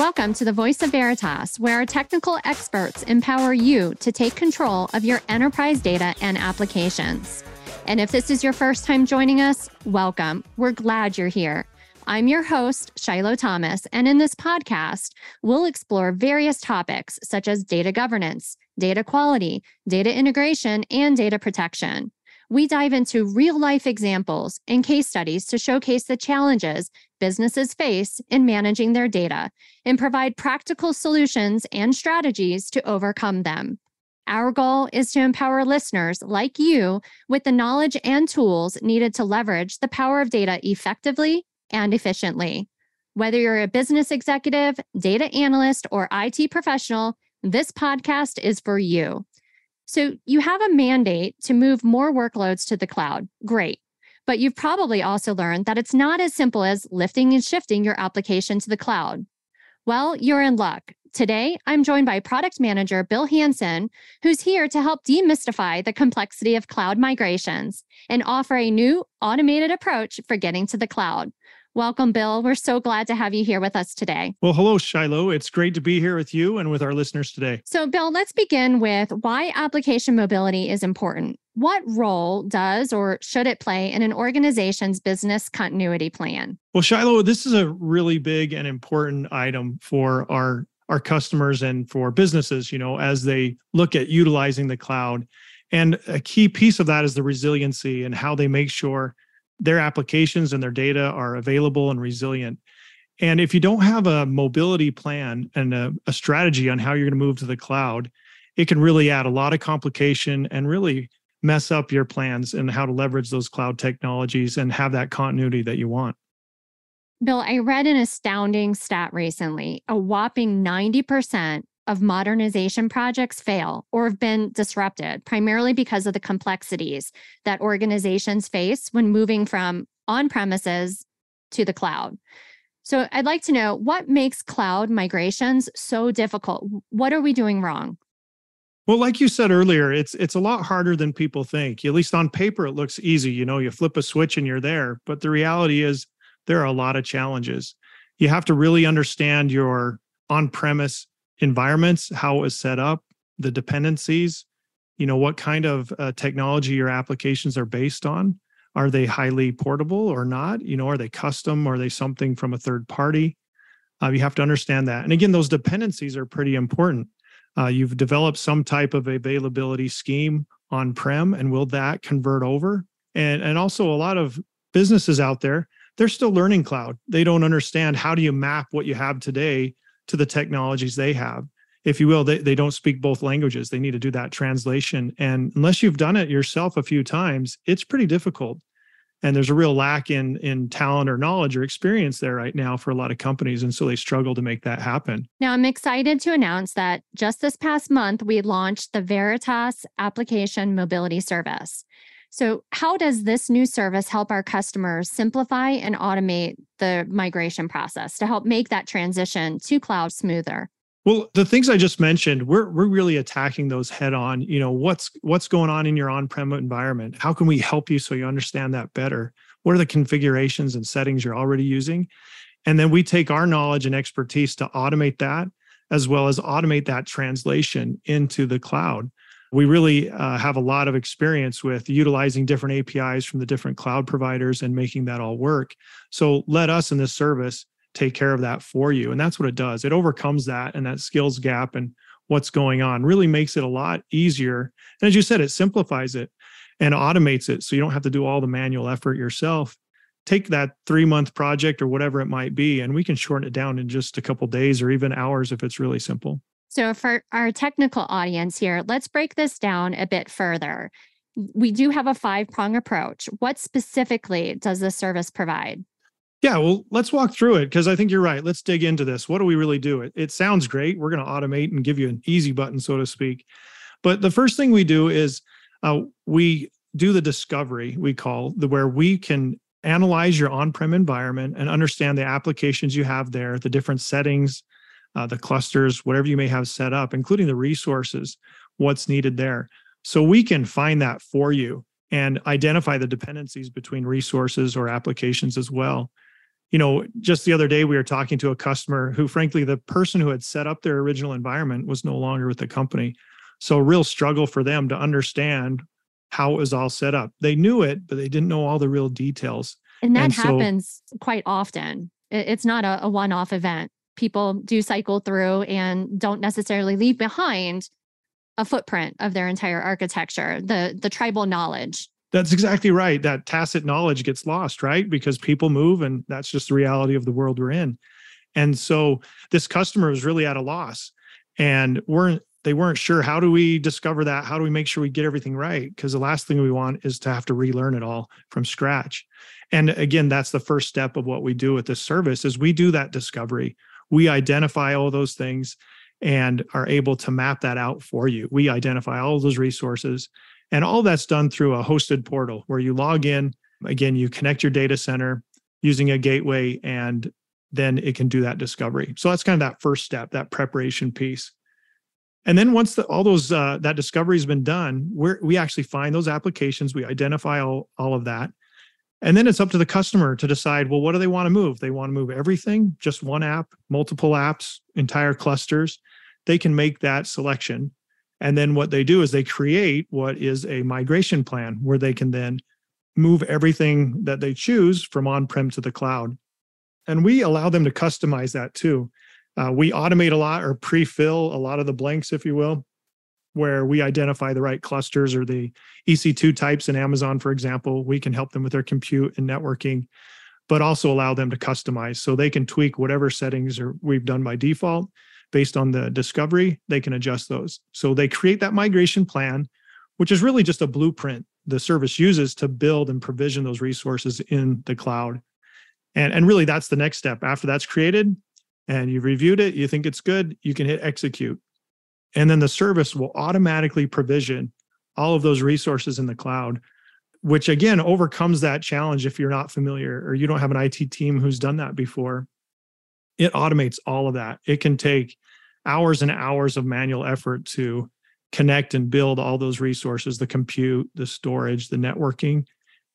Welcome to the Voice of Veritas, where our technical experts empower you to take control of your enterprise data and applications. And if this is your first time joining us, welcome. We're glad you're here. I'm your host, Shiloh Thomas, and in this podcast, we'll explore various topics such as data governance, data quality, data integration, and data protection. We dive into real life examples and case studies to showcase the challenges businesses face in managing their data and provide practical solutions and strategies to overcome them. Our goal is to empower listeners like you with the knowledge and tools needed to leverage the power of data effectively and efficiently. Whether you're a business executive, data analyst, or IT professional, this podcast is for you. So, you have a mandate to move more workloads to the cloud. Great. But you've probably also learned that it's not as simple as lifting and shifting your application to the cloud. Well, you're in luck. Today, I'm joined by product manager Bill Hanson, who's here to help demystify the complexity of cloud migrations and offer a new automated approach for getting to the cloud. Welcome, Bill. We're so glad to have you here with us today. Well, hello, Shiloh. It's great to be here with you and with our listeners today. So, Bill, let's begin with why application mobility is important. What role does or should it play in an organization's business continuity plan? Well, Shiloh, this is a really big and important item for our our customers and for businesses, you know, as they look at utilizing the cloud. And a key piece of that is the resiliency and how they make sure their applications and their data are available and resilient. And if you don't have a mobility plan and a, a strategy on how you're going to move to the cloud, it can really add a lot of complication and really mess up your plans and how to leverage those cloud technologies and have that continuity that you want. Bill, I read an astounding stat recently. A whopping 90% of modernization projects fail or have been disrupted, primarily because of the complexities that organizations face when moving from on premises to the cloud. So, I'd like to know what makes cloud migrations so difficult? What are we doing wrong? Well, like you said earlier, it's it's a lot harder than people think. At least on paper, it looks easy. You know, you flip a switch and you're there. But the reality is, there are a lot of challenges. You have to really understand your on-premise environments, how it was set up, the dependencies, you know, what kind of uh, technology your applications are based on. Are they highly portable or not? You know, are they custom? Are they something from a third party? Uh, you have to understand that. And again, those dependencies are pretty important. Uh, you've developed some type of availability scheme on prem, and will that convert over? And and also a lot of businesses out there, they're still learning cloud. They don't understand how do you map what you have today to the technologies they have. If you will they, they don't speak both languages. They need to do that translation. And unless you've done it yourself a few times it's pretty difficult. And there's a real lack in in talent or knowledge or experience there right now for a lot of companies. And so they struggle to make that happen. Now i'm excited to announce that just this past month we launched the veritas application mobility service so, how does this new service help our customers simplify and automate the migration process to help make that transition to cloud smoother? Well, the things I just mentioned, we're we're really attacking those head on. You know, what's what's going on in your on-prem environment? How can we help you so you understand that better? What are the configurations and settings you're already using? And then we take our knowledge and expertise to automate that as well as automate that translation into the cloud we really uh, have a lot of experience with utilizing different APIs from the different cloud providers and making that all work. So let us in this service take care of that for you. And that's what it does. It overcomes that and that skills gap and what's going on, really makes it a lot easier. And as you said, it simplifies it and automates it so you don't have to do all the manual effort yourself. Take that three month project or whatever it might be, and we can shorten it down in just a couple days or even hours if it's really simple. So, for our technical audience here, let's break this down a bit further. We do have a five prong approach. What specifically does this service provide? Yeah, well, let's walk through it because I think you're right. Let's dig into this. What do we really do? It, it sounds great. We're going to automate and give you an easy button, so to speak. But the first thing we do is uh, we do the discovery, we call the where we can analyze your on prem environment and understand the applications you have there, the different settings, uh, the clusters, whatever you may have set up, including the resources, what's needed there. So we can find that for you and identify the dependencies between resources or applications as well. you know, just the other day we were talking to a customer who, frankly, the person who had set up their original environment was no longer with the company. So, a real struggle for them to understand how it was all set up. They knew it, but they didn't know all the real details. And that and happens so, quite often. It's not a, a one off event. People do cycle through and don't necessarily leave behind a footprint of their entire architecture, the, the tribal knowledge. That's exactly right. That tacit knowledge gets lost, right? Because people move and that's just the reality of the world we're in. And so this customer was really at a loss and weren't they weren't sure how do we discover that? How do we make sure we get everything right? Because the last thing we want is to have to relearn it all from scratch. And again, that's the first step of what we do with this service is we do that discovery. We identify all those things and are able to map that out for you. We identify all those resources and all that's done through a hosted portal where you log in. Again, you connect your data center using a gateway, and then it can do that discovery. So that's kind of that first step, that preparation piece. And then once the, all those uh, that discovery has been done, we we actually find those applications, we identify all, all of that. And then it's up to the customer to decide, well, what do they want to move? They want to move everything, just one app, multiple apps, entire clusters. They can make that selection. And then what they do is they create what is a migration plan where they can then move everything that they choose from on prem to the cloud. And we allow them to customize that too. Uh, we automate a lot or pre fill a lot of the blanks, if you will, where we identify the right clusters or the EC2 types in Amazon, for example. We can help them with their compute and networking, but also allow them to customize so they can tweak whatever settings are, we've done by default based on the discovery, they can adjust those. So they create that migration plan, which is really just a blueprint the service uses to build and provision those resources in the cloud. And, and really, that's the next step. After that's created and you've reviewed it, you think it's good, you can hit execute. And then the service will automatically provision all of those resources in the cloud, which again overcomes that challenge if you're not familiar or you don't have an IT team who's done that before it automates all of that. It can take hours and hours of manual effort to connect and build all those resources, the compute, the storage, the networking.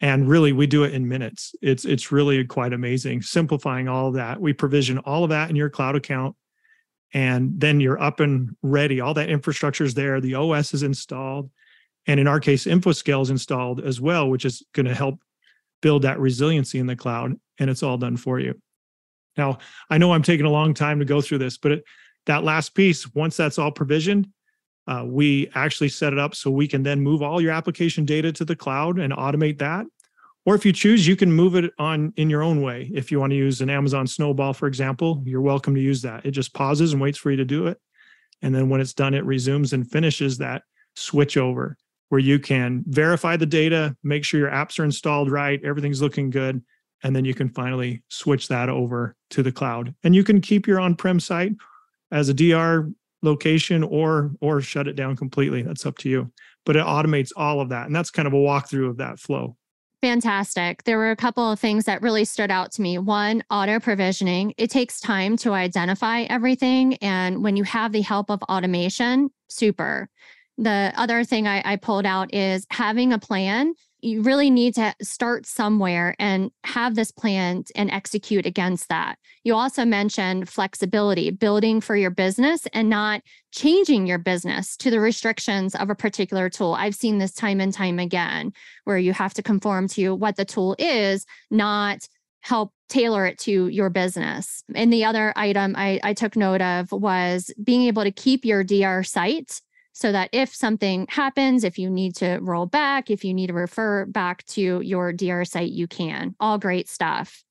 And really we do it in minutes. It's it's really quite amazing. Simplifying all of that. We provision all of that in your cloud account and then you're up and ready. All that infrastructure is there. The OS is installed. And in our case, InfoScale is installed as well, which is going to help build that resiliency in the cloud. And it's all done for you. Now, I know I'm taking a long time to go through this, but it, that last piece, once that's all provisioned, uh, we actually set it up so we can then move all your application data to the cloud and automate that. Or if you choose, you can move it on in your own way. If you want to use an Amazon Snowball, for example, you're welcome to use that. It just pauses and waits for you to do it. And then when it's done, it resumes and finishes that switch over where you can verify the data, make sure your apps are installed right, everything's looking good, and then you can finally switch that over to the cloud and you can keep your on-prem site as a dr location or or shut it down completely that's up to you but it automates all of that and that's kind of a walkthrough of that flow Fantastic. There were a couple of things that really stood out to me. One, auto provisioning. It takes time to identify everything. And when you have the help of automation, super. The other thing I, I pulled out is having a plan you really need to start somewhere and have this plan and execute against that. You also mentioned flexibility, building for your business and not changing your business to the restrictions of a particular tool. I've seen this time and time again where you have to conform to what the tool is, not help tailor it to your business. And the other item I, I took note of was being able to keep your DR site so that if something happens, if you need to roll back, if you need to refer back to your DR site, you can. All great stuff.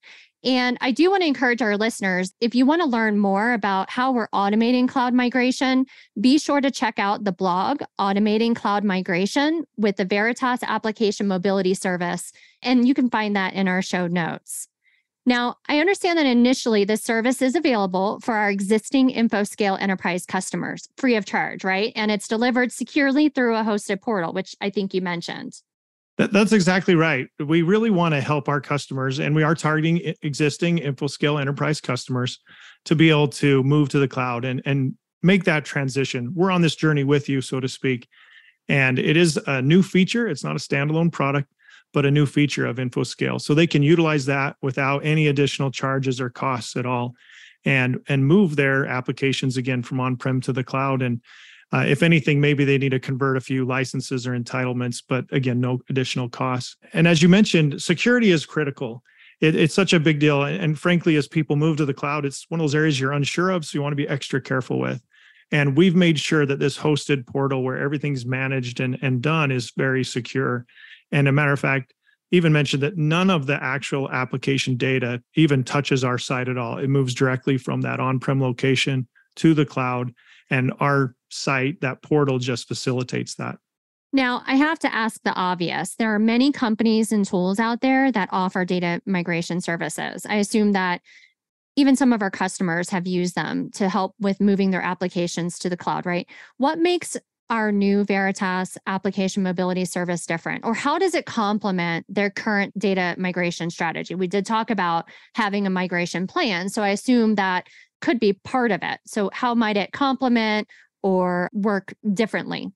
And I do want to encourage our listeners if you want to learn more about how we're automating cloud migration, be sure to check out the blog, Automating Cloud Migration with the Veritas Application Mobility Service. And you can find that in our show notes. Now, I understand that initially this service is available for our existing InfoScale enterprise customers free of charge, right? And it's delivered securely through a hosted portal, which I think you mentioned. That's exactly right. We really want to help our customers, and we are targeting existing InfoScale enterprise customers to be able to move to the cloud and, and make that transition. We're on this journey with you, so to speak. And it is a new feature, it's not a standalone product but a new feature of InfoScale. So they can utilize that without any additional charges or costs at all and and move their applications again from on-prem to the cloud and uh, if anything, maybe they need to convert a few licenses or entitlements, but again, no additional costs. And as you mentioned, security is critical. It, it's such a big deal. And frankly, as people move to the cloud, it's one of those areas you're unsure of. So you want to be extra careful with. And we've made sure that this hosted portal where everything's managed and, and done is very secure. And a matter of fact, even mentioned that none of the actual application data even touches our site at all. It moves directly from that on prem location to the cloud. And our site, that portal just facilitates that. Now, I have to ask the obvious. There are many companies and tools out there that offer data migration services. I assume that even some of our customers have used them to help with moving their applications to the cloud, right? What makes our new Veritas application mobility service different? Or how does it complement their current data migration strategy? We did talk about having a migration plan. So I assume that could be part of it. So, how might it complement or work differently?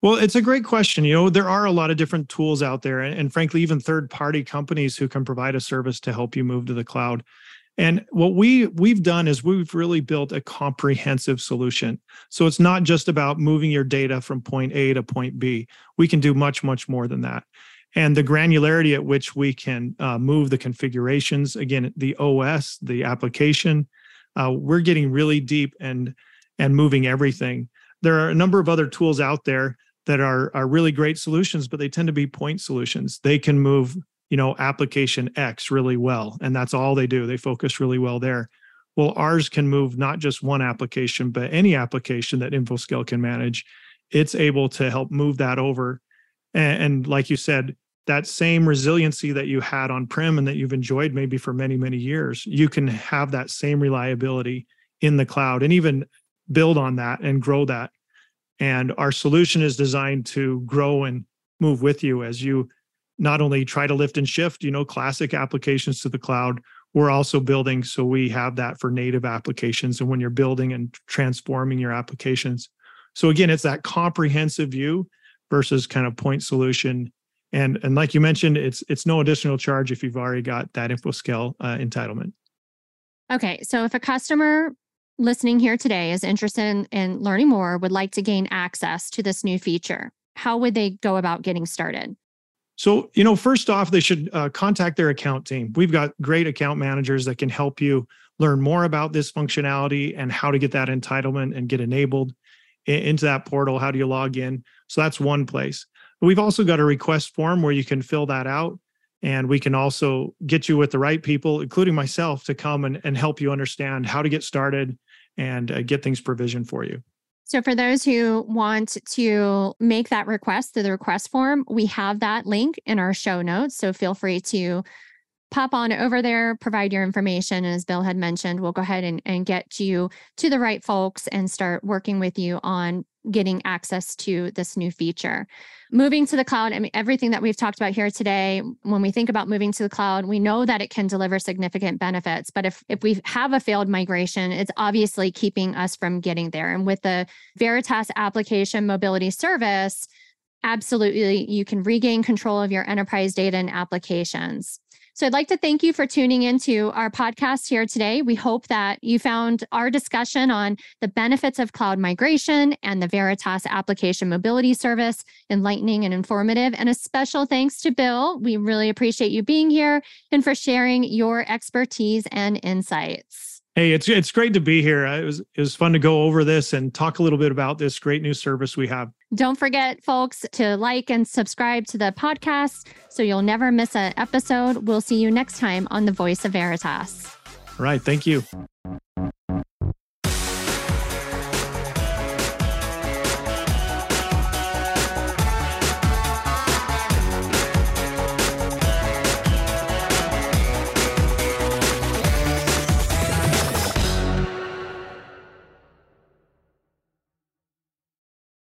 Well, it's a great question. You know, there are a lot of different tools out there, and, and frankly, even third party companies who can provide a service to help you move to the cloud. And what we we've done is we've really built a comprehensive solution. So it's not just about moving your data from point A to point B. We can do much much more than that. And the granularity at which we can uh, move the configurations, again, the OS, the application, uh, we're getting really deep and and moving everything. There are a number of other tools out there that are are really great solutions, but they tend to be point solutions. They can move you know application x really well and that's all they do. They focus really well there. Well ours can move not just one application but any application that infoscale can manage. It's able to help move that over. And, and like you said that same resiliency that you had on prem and that you've enjoyed maybe for many many years you can have that same reliability in the cloud and even build on that and grow that. And our solution is designed to grow and move with you as you not only try to lift and shift, you know, classic applications to the cloud, we're also building so we have that for native applications and when you're building and transforming your applications. So again, it's that comprehensive view versus kind of point solution. And and like you mentioned, it's it's no additional charge if you've already got that InfoScale uh, entitlement. Okay, so if a customer listening here today is interested in, in learning more, would like to gain access to this new feature, how would they go about getting started? So, you know, first off, they should uh, contact their account team. We've got great account managers that can help you learn more about this functionality and how to get that entitlement and get enabled into that portal. How do you log in? So, that's one place. We've also got a request form where you can fill that out. And we can also get you with the right people, including myself, to come and, and help you understand how to get started and uh, get things provisioned for you. So, for those who want to make that request through the request form, we have that link in our show notes. So, feel free to pop on over there, provide your information. And as Bill had mentioned, we'll go ahead and, and get you to the right folks and start working with you on getting access to this new feature. Moving to the cloud, I mean, everything that we've talked about here today, when we think about moving to the cloud, we know that it can deliver significant benefits. But if, if we have a failed migration, it's obviously keeping us from getting there. And with the Veritas application mobility service, absolutely, you can regain control of your enterprise data and applications. So I'd like to thank you for tuning into our podcast here today. We hope that you found our discussion on the benefits of cloud migration and the Veritas application mobility service enlightening and informative. And a special thanks to Bill. We really appreciate you being here and for sharing your expertise and insights. Hey, it's it's great to be here. Uh, it was it was fun to go over this and talk a little bit about this great new service we have. Don't forget, folks, to like and subscribe to the podcast so you'll never miss an episode. We'll see you next time on the Voice of Veritas. All right. Thank you.